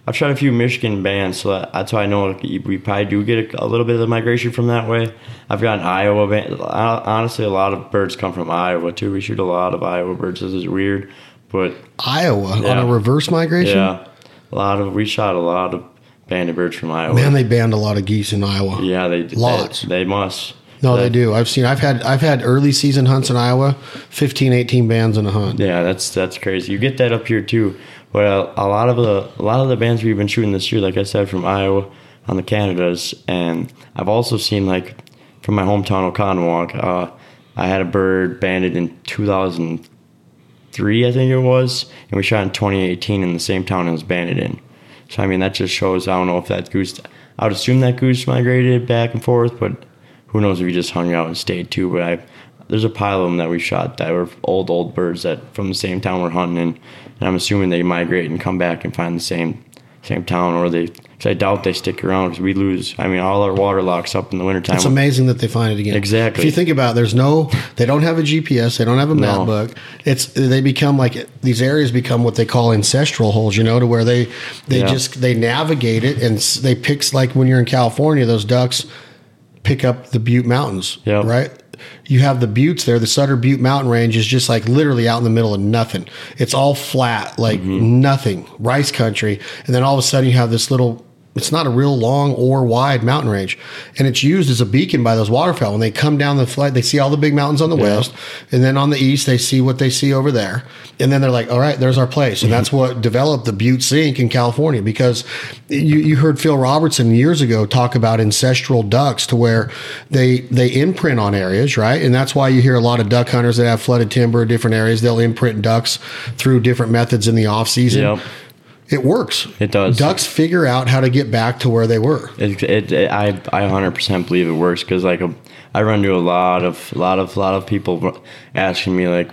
I've shot a few Michigan bands, so that- that's why I know we probably do get a, a little bit of the migration from that way. I've got an Iowa band. Honestly, a lot of birds come from Iowa too. We shoot a lot of Iowa birds. This is weird, but Iowa on a reverse migration. yeah, a lot of we shot a lot of banded birds from Iowa. Man, they banned a lot of geese in Iowa. yeah, they Lots. They, they must. No, they do. I've seen. I've had. I've had early season hunts in Iowa. 15, 18 bands in a hunt. Yeah, that's that's crazy. You get that up here too. But a, a lot of the a lot of the bands we've been shooting this year, like I said, from Iowa on the Canadas, and I've also seen like from my hometown Oconomowoc. Uh, I had a bird banded in 2003, I think it was, and we shot in 2018 in the same town it was banded in. So I mean, that just shows. I don't know if that goose. I would assume that goose migrated back and forth, but who knows if he just hung out and stayed too. But I, there's a pile of them that we shot that were old old birds that from the same town we're hunting in, and I'm assuming they migrate and come back and find the same same town, or they. Cause I doubt they stick around because we lose. I mean, all our water locks up in the wintertime. It's amazing that they find it again. Exactly. If you think about, it, there's no. They don't have a GPS. They don't have a map No. book. It's they become like these areas become what they call ancestral holes. You know, to where they they Yeah. just they navigate it and they pick like when you're in California, those ducks pick up the Butte Mountains. Yep. Right. You have the buttes there. The Sutter Butte Mountain Range is just like literally out in the middle of nothing. It's all flat, like Mm-hmm. nothing, rice country. And then all of a sudden you have this little. It's not a real long or wide mountain range, and it's used as a beacon by those waterfowl. When they come down the flight, they see all the big mountains on the west, and then on the east they see what they see over there, and then they're like, "All right, there's our place." And that's what developed the Butte Sink in California because you you heard Phil Robertson years ago talk about ancestral ducks to where they they imprint on areas, right? And that's why you hear a lot of duck hunters that have flooded timber, different areas. They'll imprint ducks through different methods in the off season. Yep. It works. It does. Ducks figure out how to get back to where they were. It, it, it I I 100% believe it works because like a, I run into a lot of lot of lot of people asking me like,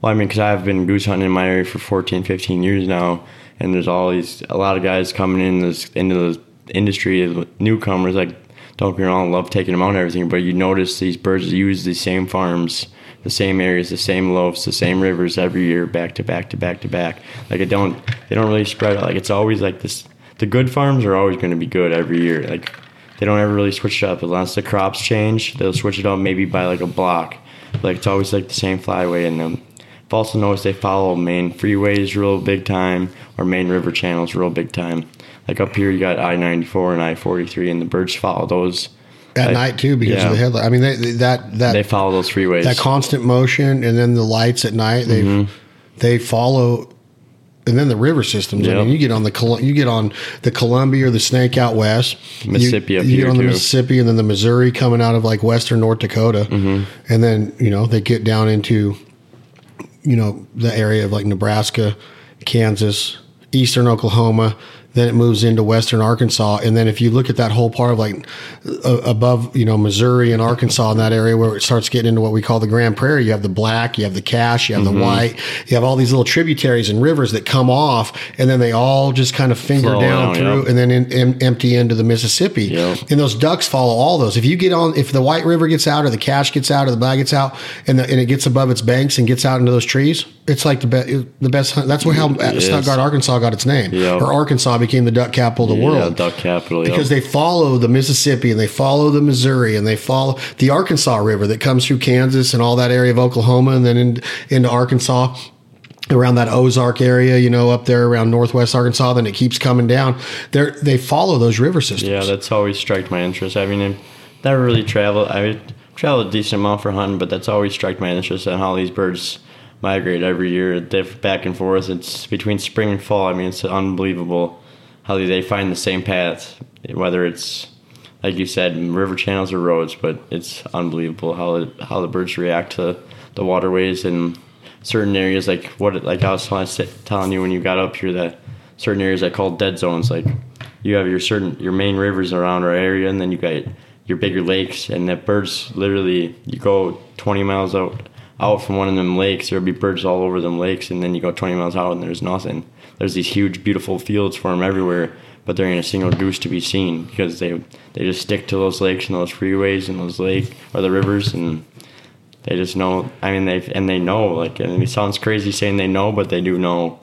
well I mean because I've been goose hunting in my area for 14 15 years now and there's all these a lot of guys coming in this into the industry newcomers like don't get me wrong love taking them out and everything but you notice these birds use the same farms the same areas the same loafs the same rivers every year back to back to back to back like it don't they don't really spread out like it's always like this the good farms are always going to be good every year like they don't ever really switch it up unless the crops change. They'll switch it up maybe by like a block. Like it's always like the same flyway in them. I've also noticed they follow main freeways real big time or main river channels real big time. Like up here, you got I ninety four and I forty three, and the birds follow those. At Like, night too, because yeah. of the headlight. I mean, they, they- that that They follow those freeways. that constant motion, and then the lights at night. They Mm-hmm. they follow, and then the river systems. I mean, you get on the you get on the Columbia or the Snake out west. You- Mississippi You, up get here, on the. Mississippi, and then the Missouri coming out of like western North Dakota, Mm-hmm. and then you know they get down into, you know, the area of like Nebraska, Kansas, eastern Oklahoma. Then it moves into western Arkansas, and then if you look at that whole part of like uh, above, you know, Missouri and Arkansas in that area where it starts getting into what we call the Grand Prairie, you have the black, you have the Cache, you have Mm-hmm. the white, you have all these little tributaries and rivers that come off, and then they all just kind of finger Flow down through, yep. and then in, em- empty into the Mississippi. Yep. And those ducks follow all those. If you get on, if the White River gets out, or the Cache gets out, or the black gets out, and, the, and it gets above its banks and gets out into those trees, it's like the best. The best. That's where how uh, is. Stuttgart, Arkansas, got its name, Yep. or Arkansas became the duck capital of the yeah, world duck capital. because they follow the Mississippi and they follow the Missouri and they follow the Arkansas River that comes through Kansas and all that area of Oklahoma and then in, into Arkansas around that Ozark area, you know, up there around northwest Arkansas. Then it keeps coming down. They they follow those river systems. Yeah, that's always struck my interest. I mean, I've never really traveled. I traveled a decent amount for hunting, but that's always struck my interest in how these birds migrate every year. Back and forth. It's between spring and fall. I mean, it's unbelievable how they find the same path, whether it's like you said, river channels or roads. But it's unbelievable how it, how the birds react to the waterways and certain areas. Like what, like I was telling- you when you got up here that certain areas I call dead zones. Like you have your certain your main rivers around our area, and then you got your bigger lakes, and that birds literally you go 20 miles out out from one of them lakes, there'll be birds all over them lakes, and then you go 20 miles out and there's nothing. There's these huge, beautiful fields for them everywhere, but there ain't a single goose to be seen because they they just stick to those lakes and those freeways and those lake or the rivers, and they just know. I mean, they and they know. Like, and it sounds crazy saying they know, but they do know.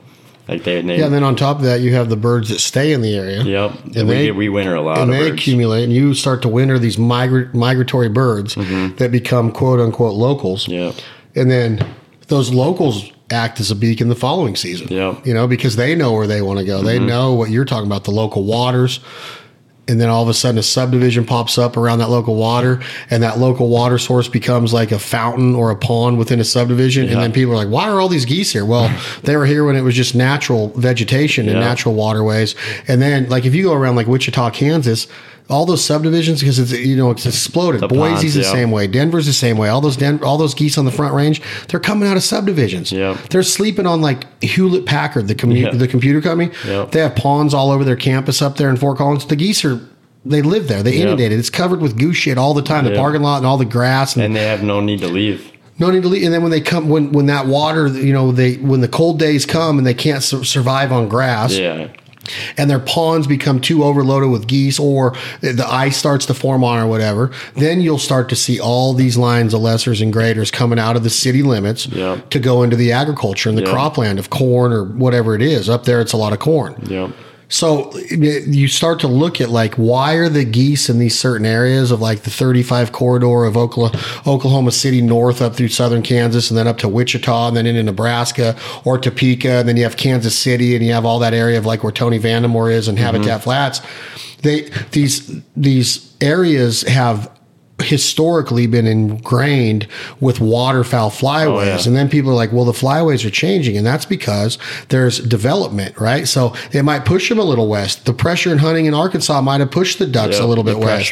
Like they, they Yeah, and then on top of that, you have the birds that stay in the area. Yep. And we, they- get, we winter a lot and they birds. accumulate, and you start to winter these migra- migratory birds mm-hmm. that become quote unquote locals. Yep. And then those locals act as a beacon the following season. Yep. You know, because they know where they want to go. They mm-hmm. know what you're talking about, the local waters. And then all of a sudden a subdivision pops up around that local water and that local water source becomes like a fountain or a pond within a subdivision. And then people are like, why are all these geese here? Well, they were here when it was just natural vegetation and Yeah. natural waterways. And then like if you go around like Wichita, Kansas, all those subdivisions because it's you know it's exploded. The Boise's ponds, the yeah. same way. Denver's the same way. All those Den- all those geese on the front range, they're coming out of subdivisions. Yeah. They're sleeping on like Hewlett Packard, the commu- Yeah. the computer company. Yeah. They have ponds all over their campus up there in Fort Collins. The geese are they live there. They inundated. It's covered with goose shit all the time. The parking lot and all the grass and, and they have no need to leave. no need to leave. And then when they come, when when that water, you know, they when the cold days come and they can't su- survive on grass, Yeah, and their ponds become too overloaded with geese or the ice starts to form on or whatever, then you'll start to see all these lines of lessers and greaters coming out of the city limits Yeah. to go into the agriculture and the Yeah. cropland of corn or whatever it is. Up there, it's a lot of corn. yeah, So you start to look at like why are the geese in these certain areas of like the 35 corridor of Oklahoma, Oklahoma City north up through southern Kansas and then up to Wichita and then into Nebraska or Topeka and then you have Kansas City and you have all that area of like where Tony Vandemore is and Habitat mm-hmm. Flats. They these these areas have historically been ingrained with waterfowl flyways Oh, yeah. and then people are like well the flyways are changing and that's because there's development right so it might push them a little west the pressure in hunting in arkansas might have pushed the ducks Yeah, a little bit west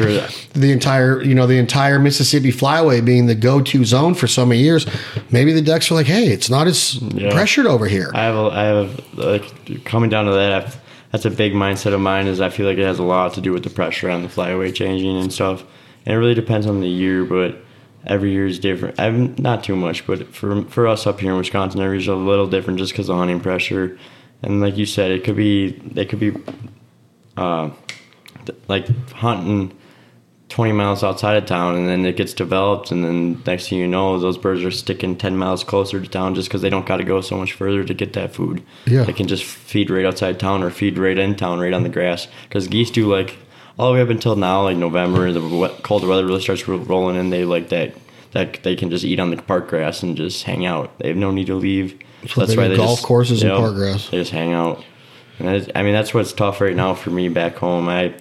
the entire you know the entire mississippi flyway being the go-to zone for so many years maybe the ducks are like hey it's not as Yeah. pressured over here I have, a, I have, like, coming down to that. I've, that's a big mindset of mine. Is I feel like it has a lot to do with the pressure on the flyaway changing and stuff. And it really depends on the year, but every year is different. I'm not too much, but for for us up here in Wisconsin, every year's a little different just because of hunting pressure. And like you said, it could be they could be, uh, like hunting 20 miles outside of town and then it gets developed and then next thing you know those birds are sticking 10 miles closer to town just because they don't got to go so much further to get that food Yeah. they can just feed right outside town or feed right in town right on the grass because geese do like all the way up until now like november the colder weather really starts rolling in they like that that they can just eat on the park grass and just hang out they have no need to leave what they do, golf courses and park grass. They just hang out. And is, I mean, that's what's tough right now for me back home. I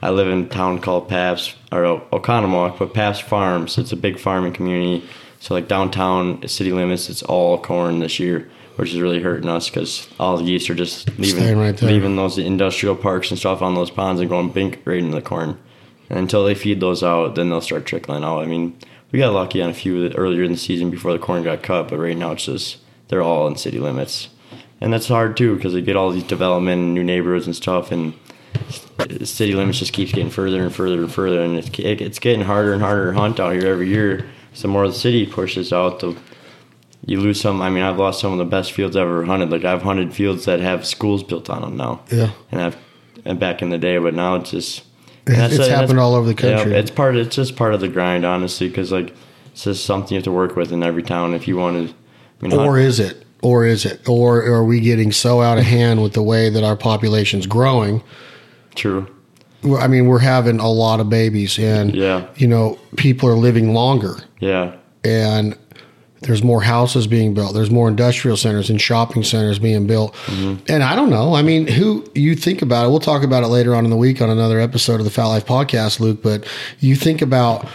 I live in a town called Pabst or O- Oconomowoc, but Pabst Farms. It's a big farming community. So like downtown city limits, it's all corn this year, which is really hurting us because all the geese are just leaving right leaving those industrial parks and stuff on those ponds and going bink right into the corn. And until they feed those out, then they'll start trickling out. I mean, we got lucky on a few earlier in the season before the corn got cut, but right now it's just they're all in city limits, and that's hard too because they get all these development, and new neighborhoods and stuff, and city limits just keeps getting further and further and further, and it's it's getting harder and harder to hunt out here every year. So the more the city pushes out, the you lose some. I mean, I've lost some of the best fields I've ever hunted. Like I've hunted fields that have schools built on them now. Yeah. and I've and back in the day, but now it's just It's- it's happened all over the country. Yeah, it's part. It's just part of the grind, honestly, because like it's just something you have to work with in every town if you want to. I mean, or hunt- is it or is it or are we getting so out of hand with the way that our population's growing true. I mean, we're having a lot of babies, and Yeah. you know, people are living longer, Yeah, and there's more houses being built. There's more industrial centers and shopping centers being built. Mm-hmm. And I don't know. I mean, who you think about it? We'll talk about it later on in the week on another episode of the Fat Life Podcast, Luke. But you think about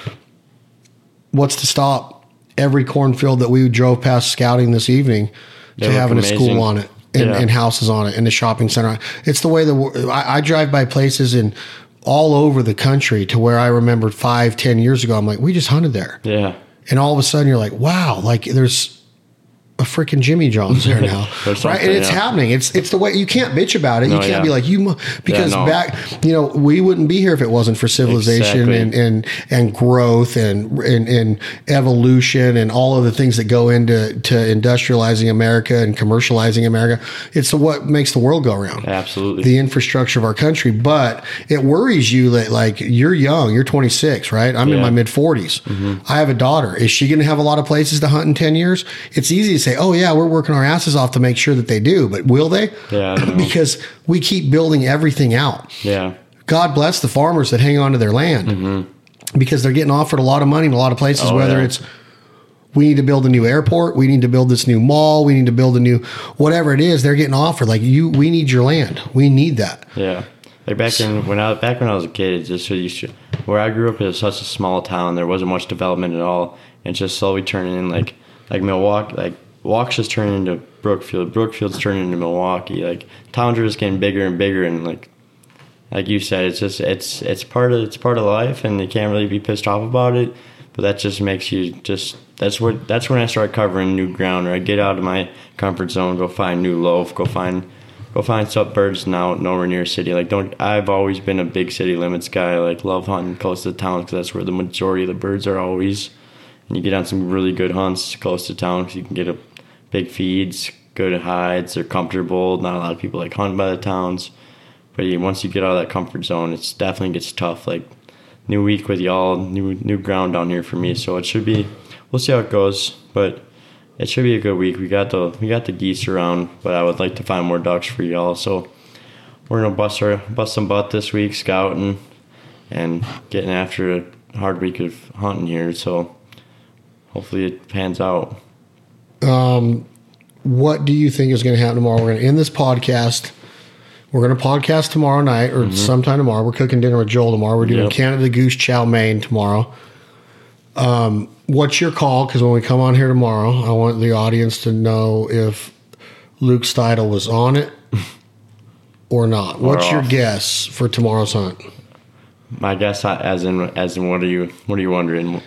what's to stop every cornfield that we drove past scouting this evening They to having a school on it and, Yeah. and houses on it and a shopping center. It's the way the wor- I, I drive by places in all over the country to where I remembered five, ten years ago. I'm like, we just hunted there, yeah. And all of a sudden you're like, wow, like there's a freaking Jimmy John's there now, right? And it's yeah. happening. It's it's the way you can't bitch about it. you can't yeah. be like you mu-" because no. back, you know, we wouldn't be here if it wasn't for civilization Exactly. and, and and growth and, and and evolution and all of the things that go into to industrializing America and commercializing America. It's what makes the world go around Absolutely. the infrastructure of our country, but it worries you that like you're young, you're 26, right? I'm in my mid 40s. Mm-hmm. I have a daughter. Is she going to have a lot of places to hunt in 10 years? It's easy to say, "Oh yeah, we're working our asses off to make sure that they do," but will they? Yeah, I don't know. because we keep building everything out. yeah, God bless the farmers that hang on to their land because they're getting offered a lot of money in a lot of places, Mm-hmm. Oh, whether yeah. it's we need to build a new airport. We need to build this new mall. We need to build a new whatever it is. They're getting offered like you. We need your land. We need that. Yeah, like back in when I back when I was a kid, it just used to, where I grew up it was such a small town. There wasn't much development at all, and just slowly turning in like like Milwaukee, like Waukesha's turning into Brookfield, Brookfield's turning into Milwaukee. Like towns are just getting bigger and bigger, and like like you said, it's just it's it's part of it's part of life, and you can't really be pissed off about it. But that just makes you just that's what that's when I start covering new ground, or I get out of my comfort zone, go find new loaf, go find go find birds now nowhere near a city. Like don't I've always been a big city limits guy. Like love hunting close to town because that's where the majority of the birds are always. And you get on some really good hunts close to town because you can get a big feeds, good hides, they're comfortable. Not a lot of people like hunt by the towns. But once you get out of that comfort zone, it's definitely gets tough. Like new week with y'all, new new ground down here for me. So it should be. We'll see how it goes, but it should be a good week. We got the we got the geese around, but I would like to find more ducks for y'all. So we're gonna bust our bust some butt this week, scouting and getting after a hard week of hunting here. So hopefully it pans out. Um, what do you think is going to happen tomorrow? We're going to end this podcast. We're going to podcast tomorrow night or sometime tomorrow. We're cooking dinner with Joel tomorrow. We're doing Yep. Canada Goose Chow Mein tomorrow. Um, what's your call? Because when we come on here tomorrow, I want the audience to know if Luke Steidl was on it or not. What's your guess for tomorrow's hunt? My guess, uh, as in as in, what are you what are you wondering?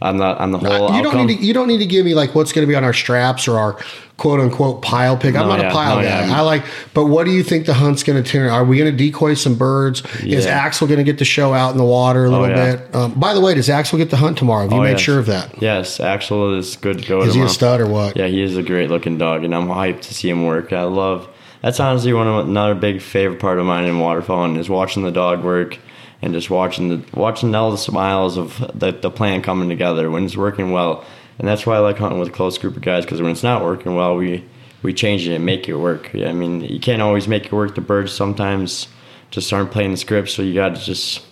I'm not on the whole you don't need to. You don't need to give me like what's going to be on our straps or our quote unquote pile pick. I'm No, not a pile no, guy. yeah. I like. But what do you think the hunt's going to turn? Are we going to decoy some birds? Is Axel going to get the show out in the water a little yeah. bit? Um, by the way, does Axel get the hunt tomorrow? Have you Oh, made yes. sure of that? Yes, Axel is good to go. Is he a tomorrow. stud or what? Yeah, he is a great looking dog, and I'm hyped to see him work. I love. That's honestly one of another big favorite part of mine in waterfowling is watching the dog work and just watching the watching all the smiles of the the plan coming together when it's working well. And that's why I like hunting with a close group of guys because when it's not working well, we we change it and make it work. I mean, you can't always make it work. The birds sometimes just aren't playing the script, so you got to just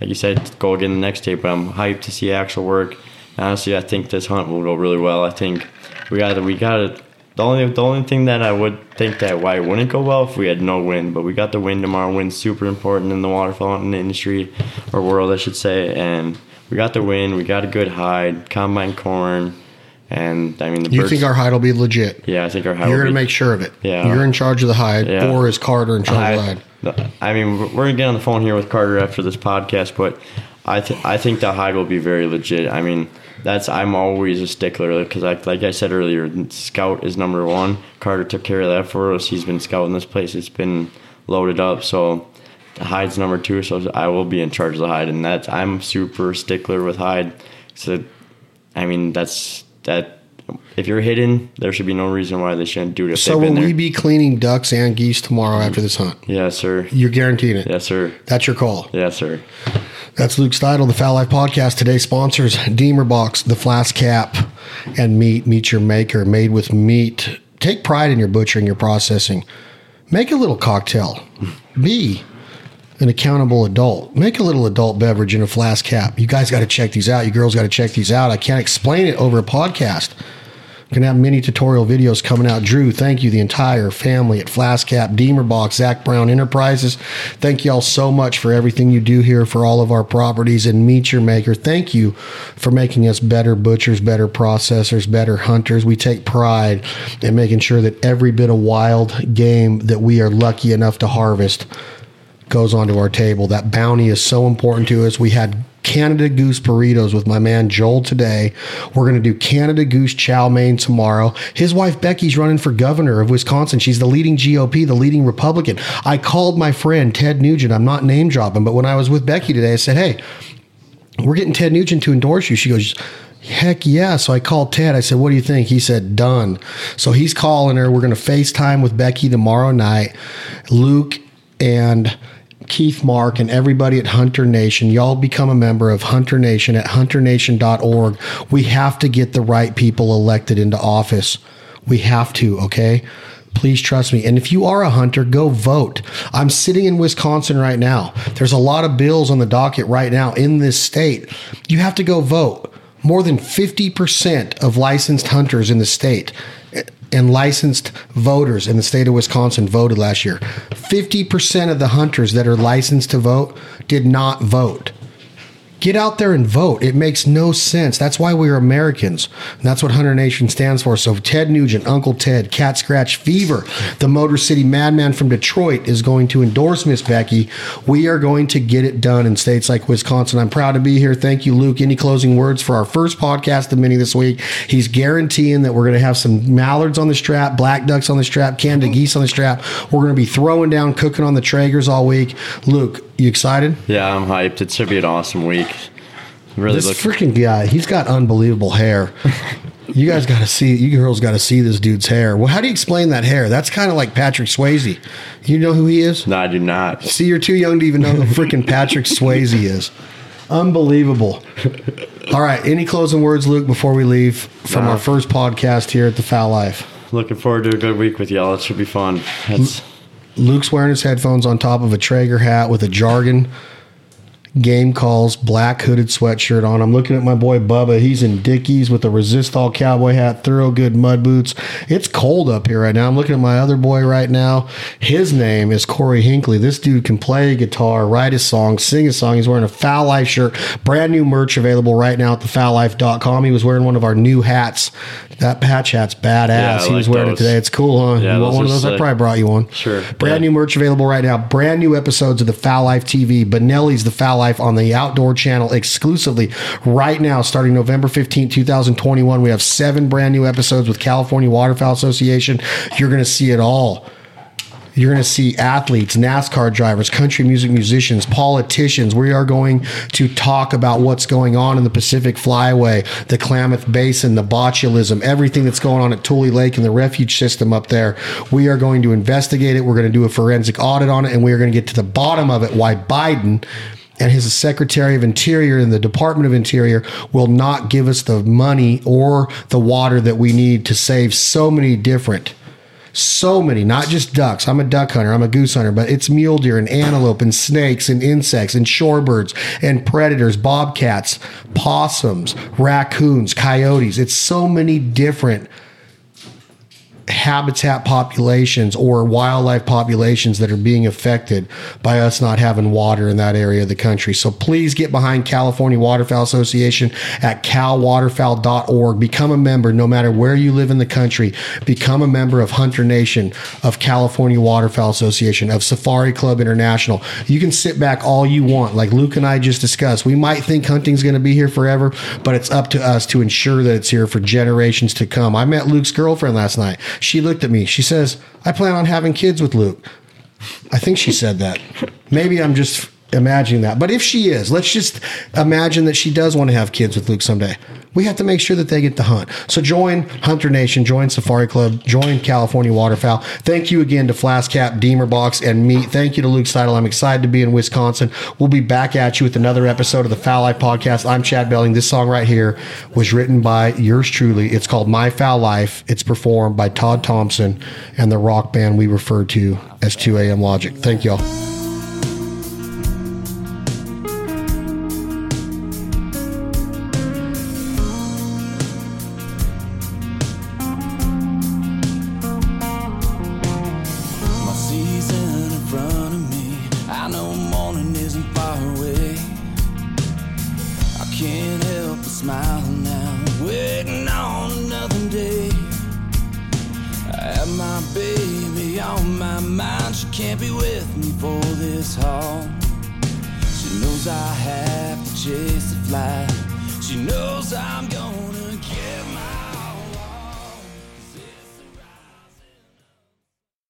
like you said, go again the next day. But I'm hyped to see Axel work. Honestly, I think this hunt will go really well. I think we got we got it. The only the only thing that I would think that why it wouldn't go well if we had no wind, but we got the wind tomorrow. Wind's super important in the waterfowl hunting industry or world, I should say. And we got the wind. We got a good hide, combine corn, and I mean the You birds. think our hide will be legit? yeah, I think our hide. You're to be- make sure of it. Yeah. You're in charge of the hide, Yeah. or is Carter in charge of the hide? I, I mean, we're gonna get on the phone here with Carter after this podcast, but I th- I think the hide will be very legit. I mean, that's I'm always a stickler because I like I said earlier, scout is number one. Carter took care of that for us. He's been scouting this place. It's been loaded up, so hide's number two. So I will be in charge of the hide, and that's I'm super stickler with hide. So, I mean, that's that. If you're hidden, there should be no reason why they shouldn't do it. So will we be cleaning ducks and geese tomorrow after this hunt? Yes, sir. You're guaranteeing it. Yes, sir. That's your call. Yes, sir. That's Luke Steidl, the Fowl Life Podcast. Today's sponsors Deemer Box, the Flask Cap, and Meat. Meet your maker, made with meat. Take pride in your butchering, your processing. Make a little cocktail. Be an accountable adult. Make a little adult beverage in a flask cap. You guys got to check these out. You girls got to check these out. I can't explain it over a podcast. Gonna have many tutorial videos coming out. Drew, thank you, the entire family at Flask Cap, Deemer Box, Zac Brown Enterprises. Thank you all so much for everything you do here for all of our properties and Meat Your Maker. Thank you for making us better butchers, better processors, better hunters. We take pride in making sure that every bit of wild game that we are lucky enough to harvest goes onto our table. That bounty is so important to us. We had Canada Goose burritos with my man Joel today. We're going to do Canada Goose chow mein tomorrow. His wife Becky's running for governor of Wisconsin. She's the leading GOP, the leading Republican. I called my friend Ted Nugent. I'm not name dropping, but when I was with Becky today, I said, "Hey, we're getting Ted Nugent to endorse you." She goes, Heck yeah. So I called Ted. I said, What do you think? He said, Done. So he's calling her. We're going to FaceTime with Becky tomorrow night. Luke and Keith Mark and everybody at Hunter Nation. Y'all become a member of Hunter Nation at hunternation.org. We have to get the right people elected into office. We have to, okay? Please trust me. And if you are a hunter, go vote. I'm sitting in Wisconsin right now. There's a lot of bills on the docket right now in this state. You have to go vote. More than 50% of licensed hunters in the state and licensed voters in the state of Wisconsin voted last year. 50% of the hunters that are licensed to vote did not vote. Get out there and vote. It makes no sense. That's why we're Americans. And that's what Hunter Nation stands for. So Ted Nugent, Uncle Ted, Cat Scratch Fever, the Motor City Madman from Detroit is going to endorse Miss Becky. We are going to get it done in states like Wisconsin. I'm proud to be here. Thank you, Luke. Any closing words for our first podcast of many this week? He's guaranteeing that we're going to have some mallards on the strap, black ducks on the strap, Canada geese on the strap. We're going to be throwing down, cooking on the Traegers all week. Luke, you excited? Yeah, I'm hyped. It should be an awesome week. Really This look. freaking guy, he's got unbelievable hair. You guys got to see, you girls got to see this dude's hair. Well, how do you explain that hair? That's kind of like Patrick Swayze. You know who he is? no, I do not. See, you're too young to even know who freaking Patrick Swayze is. Unbelievable. All right, any closing words, Luke, before we leave from Nah. our first podcast here at the Fowl Life? Looking forward to a good week with y'all. It should be fun. That's, Luke's wearing his headphones on top of a Traeger hat with a jargon game calls black hooded sweatshirt on. I'm looking at my boy Bubba. He's in Dickies with a resistol cowboy hat, Thorogood mud boots. It's cold up here right now. I'm looking at my other boy right now. His name is Corey Hinkley. This dude can play guitar, write a song, sing a song. He's wearing a Fowl Life shirt. Brand new merch available right now at thefowllife.com. He was wearing one of our new hats. That patch hat's badass. Yeah, he was like wearing it today. It's cool, huh? Yeah, you want one of those? I probably brought you one. Sure. Brand Yeah. new merch available right now. Brand new episodes of the Fowl Life TV. Benelli's The Fowl Life on the Outdoor Channel exclusively right now, starting November 15, 2021. We have seven brand new episodes with California Waterfowl Association. You're going to see it all. You're going to see athletes, NASCAR drivers, country music musicians, politicians. We are going to talk about what's going on in the Pacific Flyway, the Klamath Basin, the botulism, everything that's going on at Tule Lake and the refuge system up there. We are going to investigate it. We're going to do a forensic audit on it, and we are going to get to the bottom of it why Biden and his Secretary of Interior and the Department of Interior will not give us the money or the water that we need to save so many different so many, not just ducks. I'm a duck hunter, I'm a goose hunter, but it's mule deer and antelope and snakes and insects and shorebirds and predators, bobcats, possums, raccoons, coyotes. It's so many different habitat populations or wildlife populations that are being affected by us not having water in that area of the country. So please get behind California Waterfowl Association at calwaterfowl.org. Become a member no matter where you live in the country. Become a member of Hunter Nation, of California Waterfowl Association, of Safari Club International. You can sit back all you want. Like Luke and I just discussed, we might think hunting's going to be here forever, but it's up to us to ensure that it's here for generations to come. I met Luke's girlfriend last night. She looked at me. She says, I plan on having kids with Luke. I think she said that. Maybe I'm just imagining that. But if she is, let's just imagine that she does want to have kids with Luke someday. We have to make sure that they get to hunt. So join Hunter Nation, join Safari Club, join California Waterfowl. Thank you again to Flask Cap, Deemer Box, and me. Thank you to Luke Steidl. I'm excited to be in Wisconsin. We'll be back at you with another episode of the Fowl Life Podcast. I'm Chad Belling. This song right here was written by yours truly. It's called My Fowl Life. It's performed by Todd Thompson and the rock band we refer to as 2 AM Logic. Thank y'all.